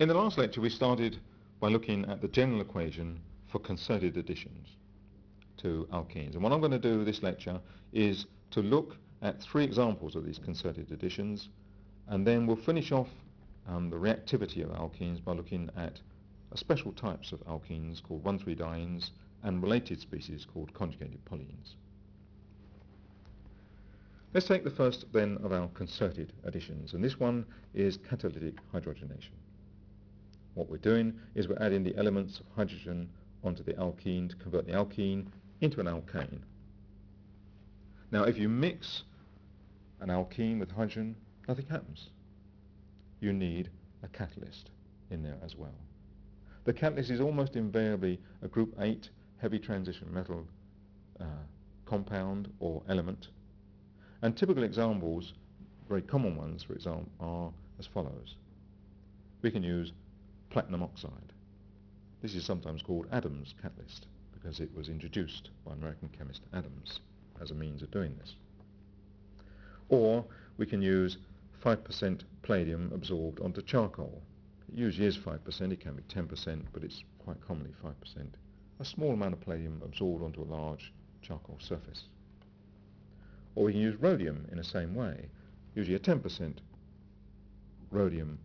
In the last lecture we started by looking at the general equation for concerted additions to alkenes. And what I'm going to do this lecture is to look at three examples of these concerted additions and then we'll finish off um, the reactivity of alkenes by looking at special types of alkenes called 1,3-dienes and related species called conjugated polyenes. Let's take the first then of our concerted additions and this one is catalytic hydrogenation. What we're doing is we're adding the elements of hydrogen onto the alkene to convert the alkene into an alkane. Now if you mix an alkene with hydrogen, nothing happens. You need a catalyst in there as well. The catalyst is almost invariably a group 8 heavy transition metal uh, compound or element. And typical examples, very common ones for example, are as follows. We can use platinum oxide. This is sometimes called Adams catalyst because it was introduced by American chemist Adams as a means of doing this. Or we can use 5% palladium absorbed onto charcoal. It usually is 5%, it can be 10%, but it's quite commonly 5%. A small amount of palladium absorbed onto a large charcoal surface. Or we can use rhodium in the same way, usually a 10% rhodium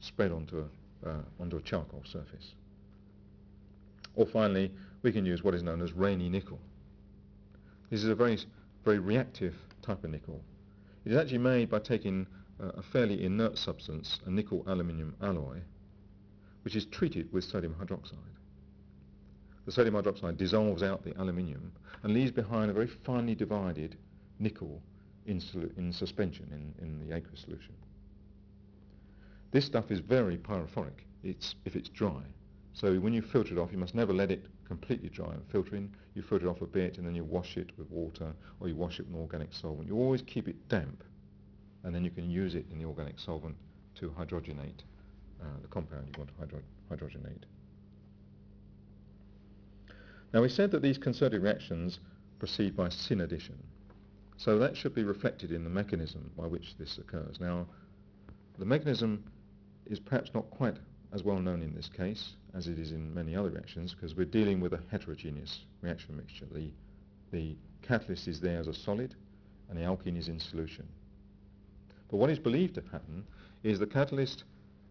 spread onto a uh, onto a charcoal surface. Or finally, we can use what is known as Raney nickel. This is a very, very reactive type of nickel. It is actually made by taking uh, a fairly inert substance, a nickel-aluminium alloy, which is treated with sodium hydroxide. The sodium hydroxide dissolves out the aluminium and leaves behind a very finely divided nickel in, in suspension in, in the aqueous solution. This stuff is very pyrophoric it's, if it's dry. So when you filter it off, you must never let it completely dry and filtering. You filter it off a bit and then you wash it with water or you wash it with an organic solvent. You always keep it damp and then you can use it in the organic solvent to hydrogenate uh, the compound you want to hydro hydrogenate. Now we said that these concerted reactions proceed by syn addition. So that should be reflected in the mechanism by which this occurs. Now the mechanism is perhaps not quite as well known in this case as it is in many other reactions because we're dealing with a heterogeneous reaction mixture. The, the catalyst is there as a solid and the alkene is in solution. But what is believed to happen is the catalyst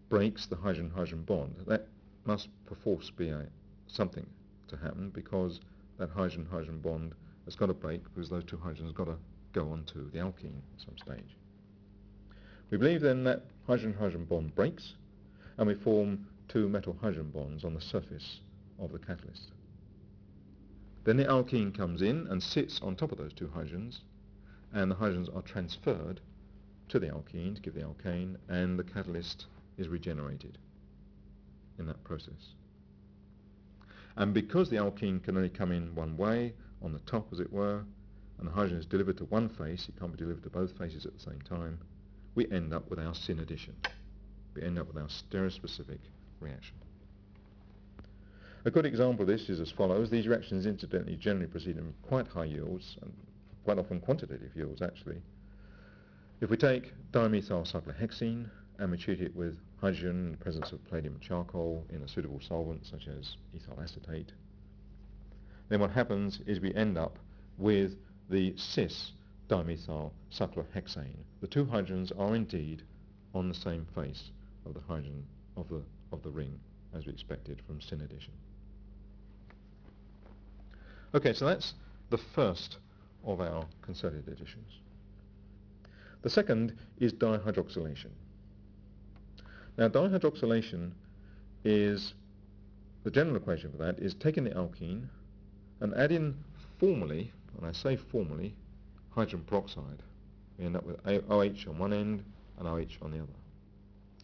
breaks the hydrogen-hydrogen bond. That must perforce be a, something to happen because that hydrogen-hydrogen bond has got to break because those two hydrogens have got to go onto the alkene at some stage. We believe then that hydrogen-hydrogen bond breaks and we form two metal hydrogen bonds on the surface of the catalyst. Then the alkene comes in and sits on top of those two hydrogens and the hydrogens are transferred to the alkene to give the alkane and the catalyst is regenerated in that process. And because the alkene can only come in one way, on the top as it were, and the hydrogen is delivered to one face, it can't be delivered to both faces at the same time, we end up with our syn addition. We end up with our stereospecific reaction. A good example of this is as follows. These reactions incidentally generally proceed in quite high yields, and quite often quantitative yields actually. If we take dimethyl cyclohexene and we treat it with hydrogen in the presence of palladium charcoal in a suitable solvent such as ethyl acetate, then what happens is we end up with the cis dimethyl cyclohexane. The two hydrogens are indeed on the same face of the hydrogen of the, of the ring as we expected from syn addition. Okay, so that's the first of our concerted additions. The second is dihydroxylation. Now dihydroxylation is, the general equation for that is taking the alkene and adding formally, and I say formally, hydrogen peroxide. We end up with OH on one end and OH on the other.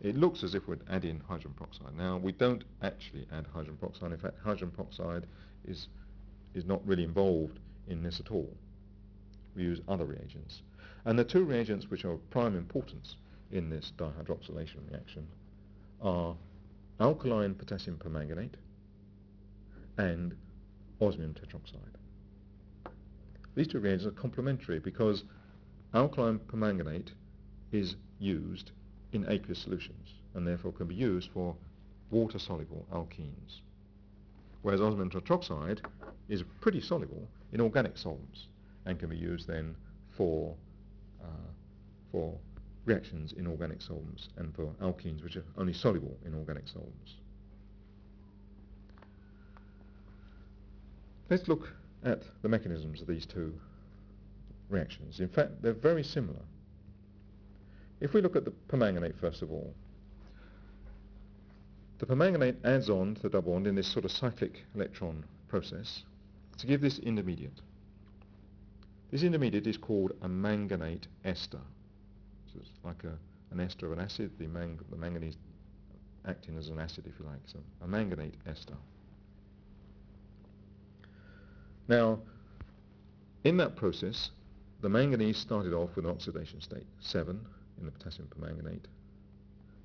It looks as if we're adding hydrogen peroxide. Now, we don't actually add hydrogen peroxide. In fact, hydrogen peroxide is, is not really involved in this at all. We use other reagents. And the two reagents which are of prime importance in this dihydroxylation reaction are alkaline potassium permanganate and osmium tetroxide. These two reagents are complementary because alkaline permanganate is used in aqueous solutions. and therefore can be used for water-soluble alkenes. Whereas osmium tetroxide is pretty soluble in organic solvents and can be used then for, uh, for reactions in organic solvents and for alkenes which are only soluble in organic solvents. Let's look at the mechanisms of these two reactions. In fact, they're very similar. If we look at the permanganate first of all, the permanganate adds on to the double bond in this sort of cyclic electron process to give this intermediate. This intermediate is called a manganate ester. So it's like a, an ester of an acid, the, mang- the manganese acting as an acid if you like, so a manganate ester. Now, in that process, the manganese started off with an oxidation state, 7 in the potassium permanganate,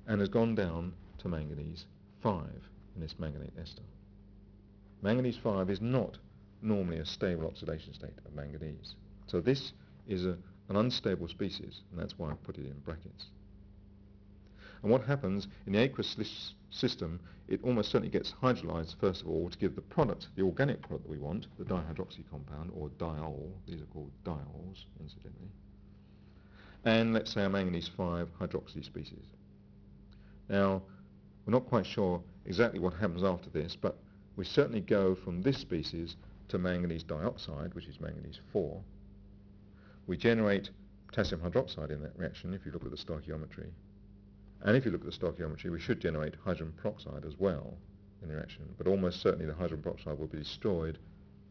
and has gone down to manganese 5 in this manganate ester. Manganese 5 is not normally a stable oxidation state of manganese. So this is a, an unstable species, and that's why I put it in brackets. And what happens in the aqueous system, it almost certainly gets hydrolyzed first of all to give the product, the organic product that we want, the dihydroxy compound, or diol, these are called diols, incidentally, and let's say a manganese 5 hydroxy species. Now, we're not quite sure exactly what happens after this, but we certainly go from this species to manganese dioxide, which is manganese 4. We generate potassium hydroxide in that reaction if you look at the stoichiometry. And if you look at the stoichiometry, we should generate hydrogen peroxide as well in the reaction, but almost certainly the hydrogen peroxide will be destroyed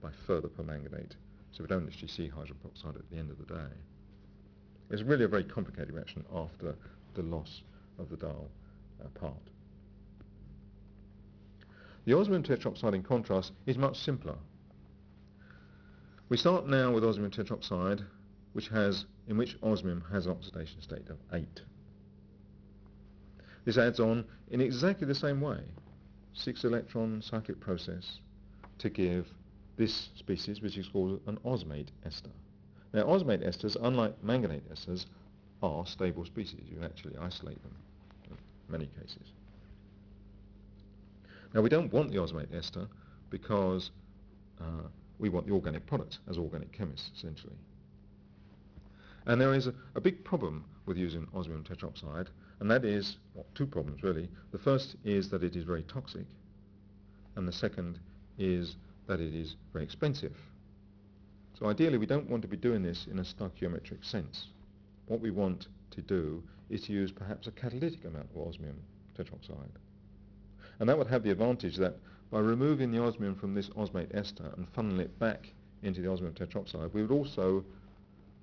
by further permanganate. So we don't actually see hydrogen peroxide at the end of the day. It's really a very complicated reaction after the loss of the diol uh, part. The osmium tetroxide in contrast is much simpler. We start now with osmium tetroxide which has, in which osmium has an oxidation state of 8. This adds on in exactly the same way, six electron cyclic process to give this species, which is called an osmate ester. Now osmate esters, unlike manganate esters, are stable species. You can actually isolate them in many cases. Now we don't want the osmate ester because uh, we want the organic product as organic chemists essentially. And there is a, a big problem with using osmium tetroxide and that is, well, two problems really. The first is that it is very toxic, and the second is that it is very expensive. So ideally we don't want to be doing this in a stoichiometric sense. What we want to do is to use perhaps a catalytic amount of osmium tetroxide. And that would have the advantage that by removing the osmium from this osmate ester and funneling it back into the osmium tetroxide, we would also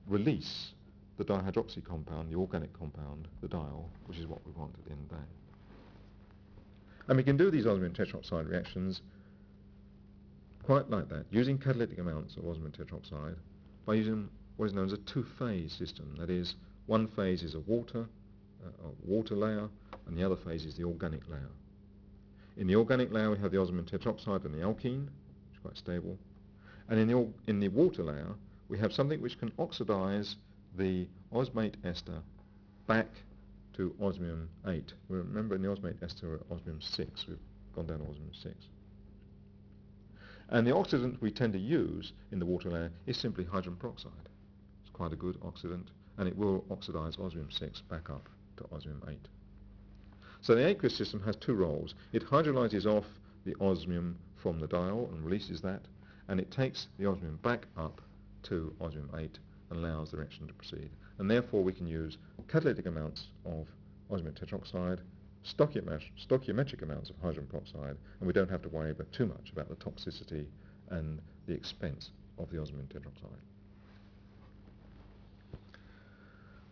release the dihydroxy compound, the organic compound, the diol, which is what we want at the end. And we can do these osmium tetroxide reactions quite like that, using catalytic amounts of osmium tetroxide by using what is known as a two-phase system. That is, one phase is a water, uh, a water layer, and the other phase is the organic layer. In the organic layer we have the osmium tetroxide and the alkene, which is quite stable. And in the, in the water layer we have something which can oxidize the osmate ester back to osmium 8. We remember in the osmate ester at osmium 6. We've gone down to osmium 6. And the oxidant we tend to use in the water layer is simply hydrogen peroxide. It's quite a good oxidant, and it will oxidize osmium 6 back up to osmium 8. So the aqueous system has two roles. It hydrolyzes off the osmium from the diol and releases that, and it takes the osmium back up to osmium 8 allows the reaction to proceed. And therefore we can use catalytic amounts of osmium tetroxide, stoichiometric amounts of hydrogen peroxide, and we don't have to worry about too much about the toxicity and the expense of the osmium tetroxide.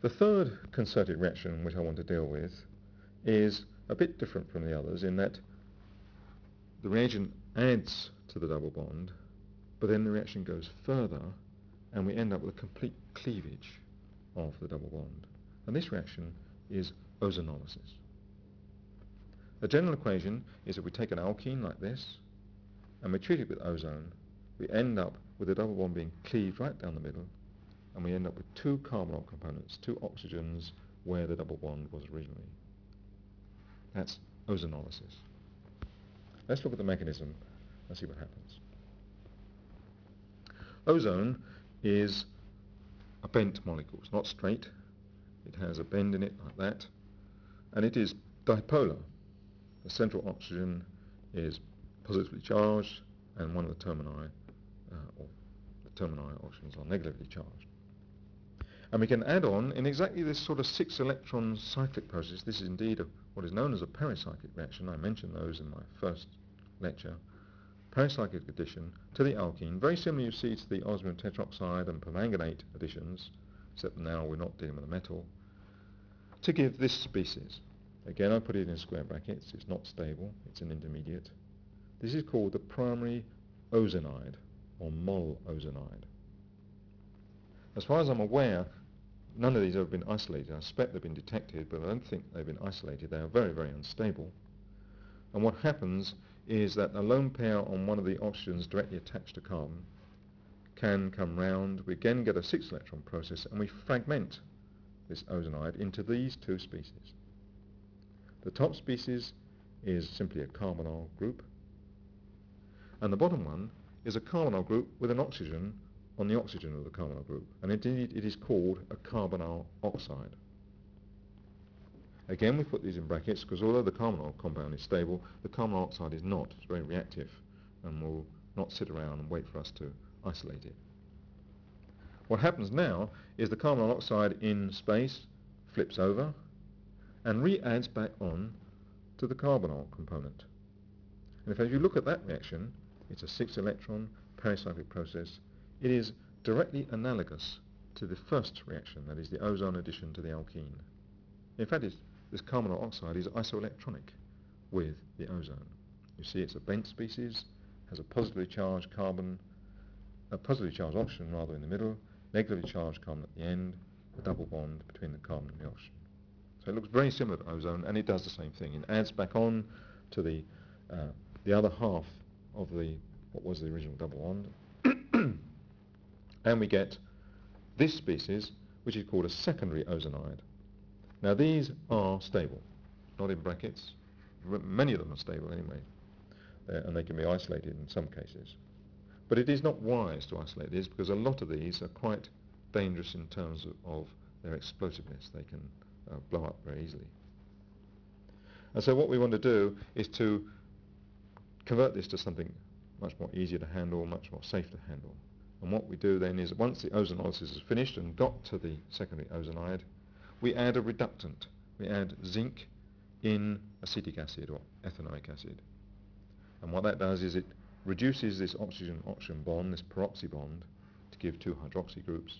The third concerted reaction which I want to deal with is a bit different from the others in that the reagent adds to the double bond, but then the reaction goes further and we end up with a complete cleavage of the double bond. And this reaction is ozonolysis. The general equation is that we take an alkene like this and we treat it with ozone. We end up with the double bond being cleaved right down the middle and we end up with two carbonyl components, two oxygens where the double bond was originally. That's ozonolysis. Let's look at the mechanism and see what happens. Ozone is a bent molecule. It's not straight. It has a bend in it like that. And it is dipolar. The central oxygen is positively charged and one of the termini, uh, or the termini oxygens are negatively charged. And we can add on in exactly this sort of six electron cyclic process. This is indeed a, what is known as a pericyclic reaction. I mentioned those in my first lecture. Pericyclic addition to the alkene, very similar you see to the osmium tetroxide and permanganate additions, except now we're not dealing with a metal, to give this species. Again, I put it in square brackets. It's not stable. It's an intermediate. This is called the primary ozonide or mol ozonide. As far as I'm aware, none of these have been isolated. I suspect they've been detected, but I don't think they've been isolated. They are very, very unstable. And what happens is that a lone pair on one of the oxygens directly attached to carbon can come round. We again get a six electron process and we fragment this ozonide into these two species. The top species is simply a carbonyl group and the bottom one is a carbonyl group with an oxygen on the oxygen of the carbonyl group, and indeed it is called a carbonyl oxide. Again, we put these in brackets because although the carbonyl compound is stable, the carbonyl oxide is not. It's very reactive and will not sit around and wait for us to isolate it. What happens now is the carbonyl oxide in space flips over and re-adds back on to the carbonyl component. And if you look at that reaction, it's a six electron pericyclic process it is directly analogous to the first reaction, that is the ozone addition to the alkene. In fact, this carbon oxide is isoelectronic with the ozone. You see it's a bent species, has a positively charged carbon, a positively charged oxygen rather in the middle, negatively charged carbon at the end, a double bond between the carbon and the oxygen. So it looks very similar to ozone and it does the same thing. It adds back on to the, uh, the other half of the, what was the original double bond, and we get this species, which is called a secondary ozonide. Now these are stable, not in brackets. Many of them are stable anyway, uh, and they can be isolated in some cases. But it is not wise to isolate these because a lot of these are quite dangerous in terms of, of their explosiveness. They can uh, blow up very easily. And so what we want to do is to convert this to something much more easier to handle, much more safe to handle. And what we do then is once the ozonolysis is finished and got to the secondary ozonide, we add a reductant. We add zinc in acetic acid or ethanoic acid. And what that does is it reduces this oxygen-oxygen bond, this peroxy bond, to give two hydroxy groups.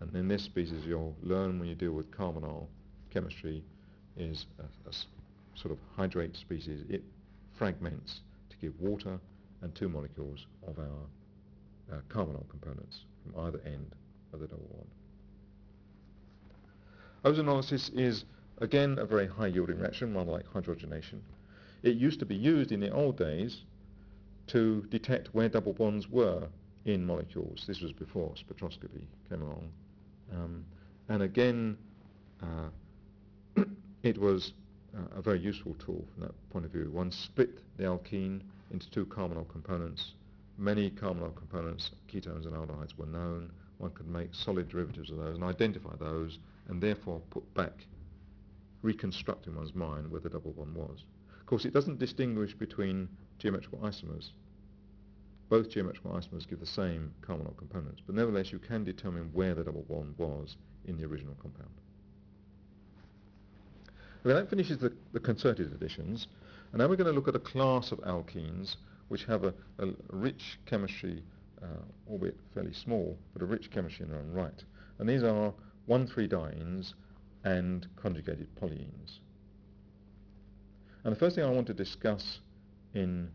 And in this species you'll learn when you deal with carbonyl chemistry is a, a sort of hydrate species. It fragments to give water and two molecules of our uh, carbonyl components from either end of the double bond. Ozonolysis is again a very high yielding reaction, rather like hydrogenation. It used to be used in the old days to detect where double bonds were in molecules. This was before spectroscopy came along. Um, and again, uh, it was uh, a very useful tool from that point of view. One split the alkene into two carbonyl components many carbonyl components, ketones and aldehydes were known. One could make solid derivatives of those and identify those and therefore put back, reconstruct in one's mind where the double bond was. Of course, it doesn't distinguish between geometrical isomers. Both geometrical isomers give the same carbonyl components, but nevertheless you can determine where the double bond was in the original compound. Okay, that finishes the, the concerted additions, and now we're going to look at a class of alkenes which have a, a rich chemistry, uh, albeit fairly small, but a rich chemistry in their own right. And these are 1,3-dienes and conjugated polyenes. And the first thing I want to discuss in,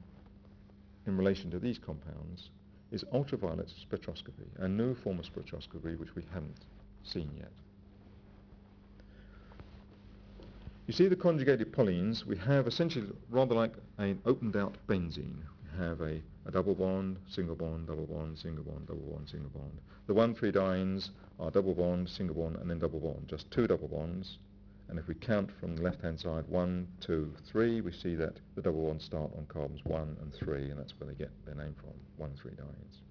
in relation to these compounds is ultraviolet spectroscopy, a new form of spectroscopy which we haven't seen yet. You see the conjugated polyenes, we have essentially rather like an opened out benzene have a, a double bond, single bond, double bond, single bond, double bond, single bond. The 1,3-dienes are double bond, single bond, and then double bond, just two double bonds, And if we count from the left-hand side, one, two, three, we see that the double bonds start on carbons one and three, and that's where they get their name from, one, three dienes.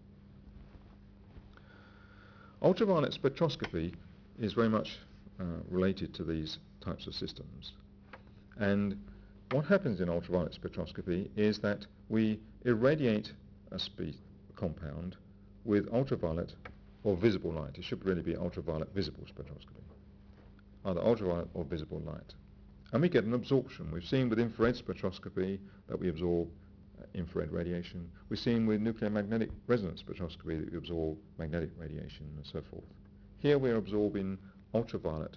Ultraviolet spectroscopy is very much uh, related to these types of systems. And what happens in ultraviolet spectroscopy is that we irradiate a compound with ultraviolet or visible light. It should really be ultraviolet visible spectroscopy, either ultraviolet or visible light. And we get an absorption. We've seen with infrared spectroscopy that we absorb uh, infrared radiation. We've seen with nuclear magnetic resonance spectroscopy that we absorb magnetic radiation and so forth. Here we're absorbing ultraviolet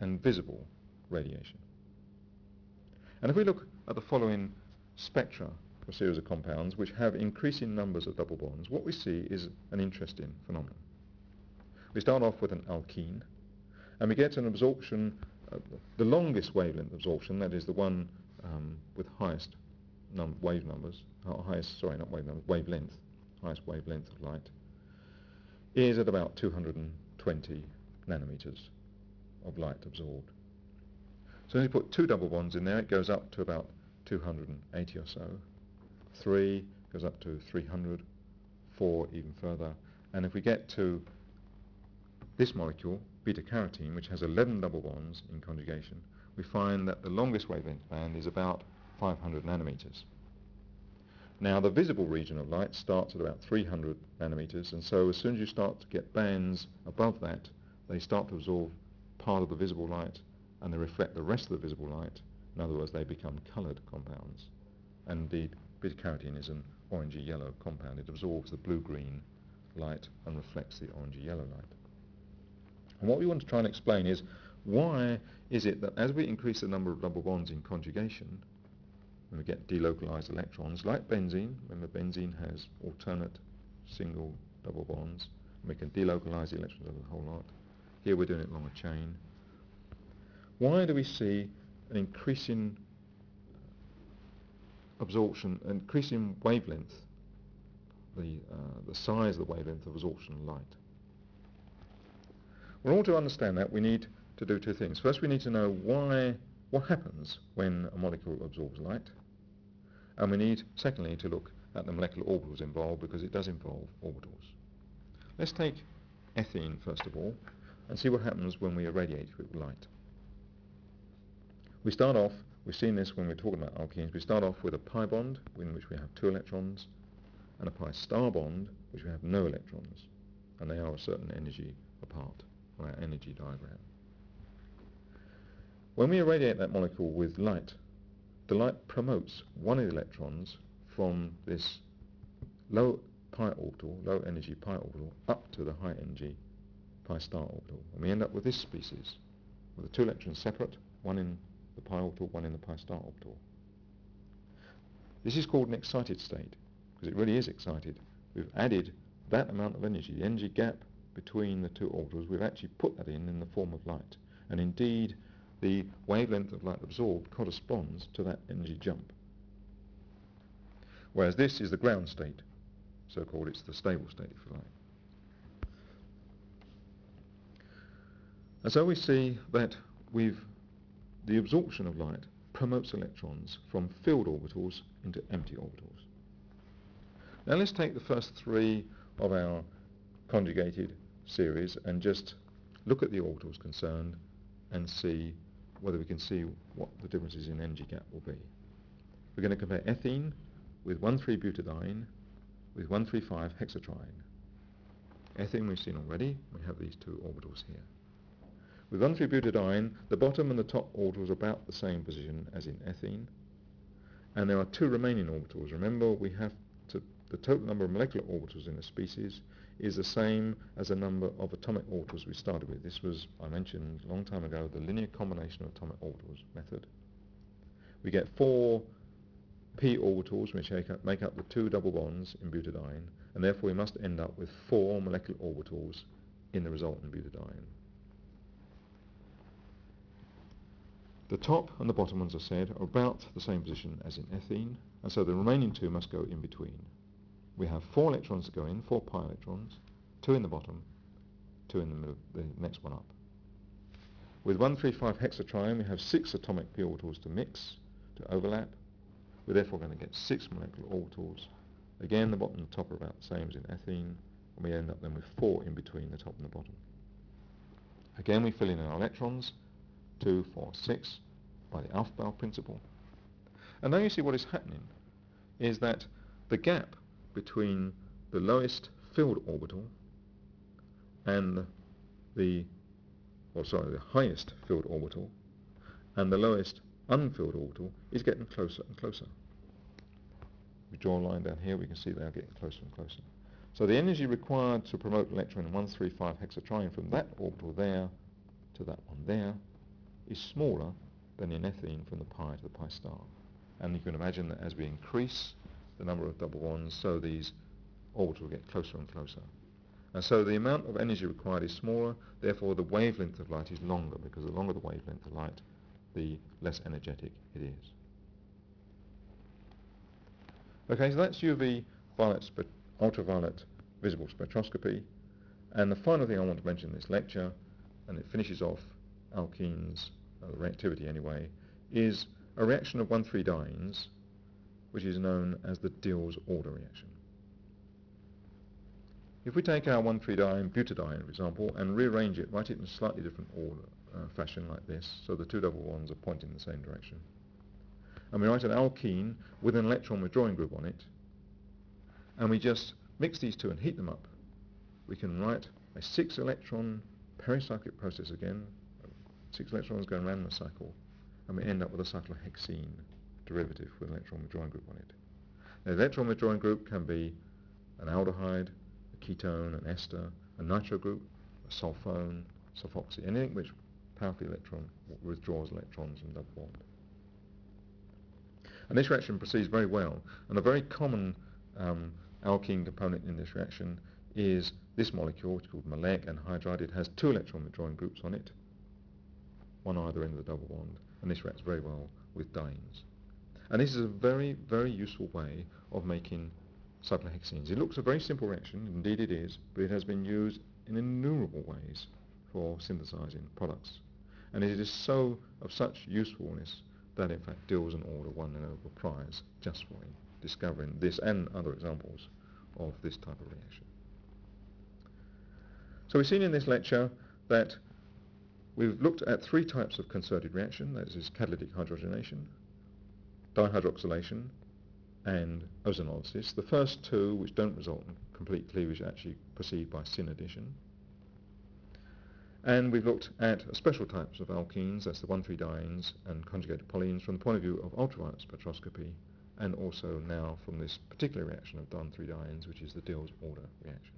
and visible radiation. And if we look at the following spectra a series of compounds which have increasing numbers of double bonds, what we see is an interesting phenomenon. We start off with an alkene, and we get an absorption, uh, the longest wavelength absorption, that is the one um, with highest num- wave numbers, uh, highest, sorry, not wave numbers, wavelength, highest wavelength of light, is at about 220 nanometers of light absorbed. So when you put two double bonds in there, it goes up to about 280 or so. Three goes up to 300, four even further. And if we get to this molecule, beta-carotene, which has 11 double bonds in conjugation, we find that the longest wavelength band is about 500 nanometers. Now the visible region of light starts at about 300 nanometers, and so as soon as you start to get bands above that, they start to absorb part of the visible light and they reflect the rest of the visible light. In other words, they become coloured compounds. And indeed, beta-carotene is an orangey yellow compound. It absorbs the blue-green light and reflects the orangey yellow light. And what we want to try and explain is why is it that as we increase the number of double bonds in conjugation, when we get delocalized electrons, like benzene, remember benzene has alternate single double bonds, and we can delocalize the electrons of the whole lot. Here we're doing it along a chain. Why do we see an increasing absorption, an increasing wavelength, the, uh, the size of the wavelength of absorption of light? Well, in order to understand that, we need to do two things. First, we need to know why, what happens when a molecule absorbs light. And we need, secondly, to look at the molecular orbitals involved because it does involve orbitals. Let's take ethene, first of all, and see what happens when we irradiate it with light. We start off, we've seen this when we're talking about alkenes, we start off with a pi bond in which we have two electrons and a pi star bond which we have no electrons and they are a certain energy apart on our energy diagram. When we irradiate that molecule with light, the light promotes one of the electrons from this low pi orbital, low energy pi orbital, up to the high energy pi star orbital. And we end up with this species, with the two electrons separate, one in the pi orbital, one in the pi star orbital. This is called an excited state, because it really is excited. We've added that amount of energy, the energy gap between the two orbitals, we've actually put that in in the form of light. And indeed, the wavelength of light absorbed corresponds to that energy jump. Whereas this is the ground state, so-called, it's the stable state, if you like. And so we see that we've, the absorption of light promotes electrons from filled orbitals into empty orbitals. Now let's take the first three of our conjugated series and just look at the orbitals concerned and see whether we can see what the differences in energy gap will be. We're going to compare ethene with 1,3-butadiene with 1,3,5-hexatriene. Ethene we've seen already. We have these two orbitals here. With 1,3-butadiene, the bottom and the top orbitals are about the same position as in ethene. And there are two remaining orbitals. Remember, we have to, the total number of molecular orbitals in a species is the same as the number of atomic orbitals we started with. This was, I mentioned a long time ago, the linear combination of atomic orbitals method. We get four p orbitals which make up the two double bonds in butadiene, and therefore we must end up with four molecular orbitals in the resultant butadiene. The top and the bottom ones, I said, are about the same position as in ethene, and so the remaining two must go in between we have four electrons to go in, four pi electrons, two in the bottom, two in the middle, the next one up. With 135-hexatriene we have six atomic p orbitals to mix, to overlap. We're therefore going to get six molecular orbitals. Again, the bottom and the top are about the same as in ethene, and we end up then with four in between the top and the bottom. Again, we fill in our electrons, two, four, six, by the Aufbau principle. And now you see what is happening is that the gap between the lowest filled orbital and the, or sorry, the highest filled orbital and the lowest unfilled orbital is getting closer and closer. We draw a line down here, we can see they are getting closer and closer. So the energy required to promote electron in 135 hexatriene from that orbital there to that one there is smaller than in ethene from the pi to the pi star. And you can imagine that as we increase the number of double bonds, so these orbitals will get closer and closer. And so the amount of energy required is smaller, therefore the wavelength of light is longer, because the longer the wavelength of light, the less energetic it is. Okay, so that's UV violet ultraviolet visible spectroscopy. And the final thing I want to mention in this lecture, and it finishes off alkenes, reactivity anyway, is a reaction of 1,3-dienes, which is known as the Diels-Alder reaction. If we take our 1,3-diene butadiene, for example, and rearrange it, write it in a slightly different order, uh, fashion like this, so the two double bonds are pointing in the same direction, and we write an alkene with an electron withdrawing group on it, and we just mix these two and heat them up, we can write a six electron pericyclic process again, six electrons going around a cycle, and we end up with a cyclohexene derivative with an electron withdrawing group on it. Now, the electron withdrawing group can be an aldehyde, a ketone, an ester, a nitro group, a sulfone, sulfoxy, anything which powerfully electron withdraws electrons from double bond. And this reaction proceeds very well, and a very common um, alkene component in this reaction is this molecule, which is called maleic anhydride. It has two electron withdrawing groups on it, one either end of the double bond, and this reacts very well with dienes. And this is a very, very useful way of making cyclohexenes. It looks a very simple reaction, indeed it is, but it has been used in innumerable ways for synthesizing products. And it is so of such usefulness that in fact Diels and Alder won the Nobel Prize just for discovering this and other examples of this type of reaction. So we've seen in this lecture that we've looked at three types of concerted reaction, that is catalytic hydrogenation, dihydroxylation, and ozonolysis. The first two, which don't result in complete cleavage, actually proceed by syn addition. And we've looked at special types of alkenes, that's the 1,3-dienes and conjugated polyenes, from the point of view of ultraviolet spectroscopy and also now from this particular reaction of 1,3-dienes, which is the Diels order reaction.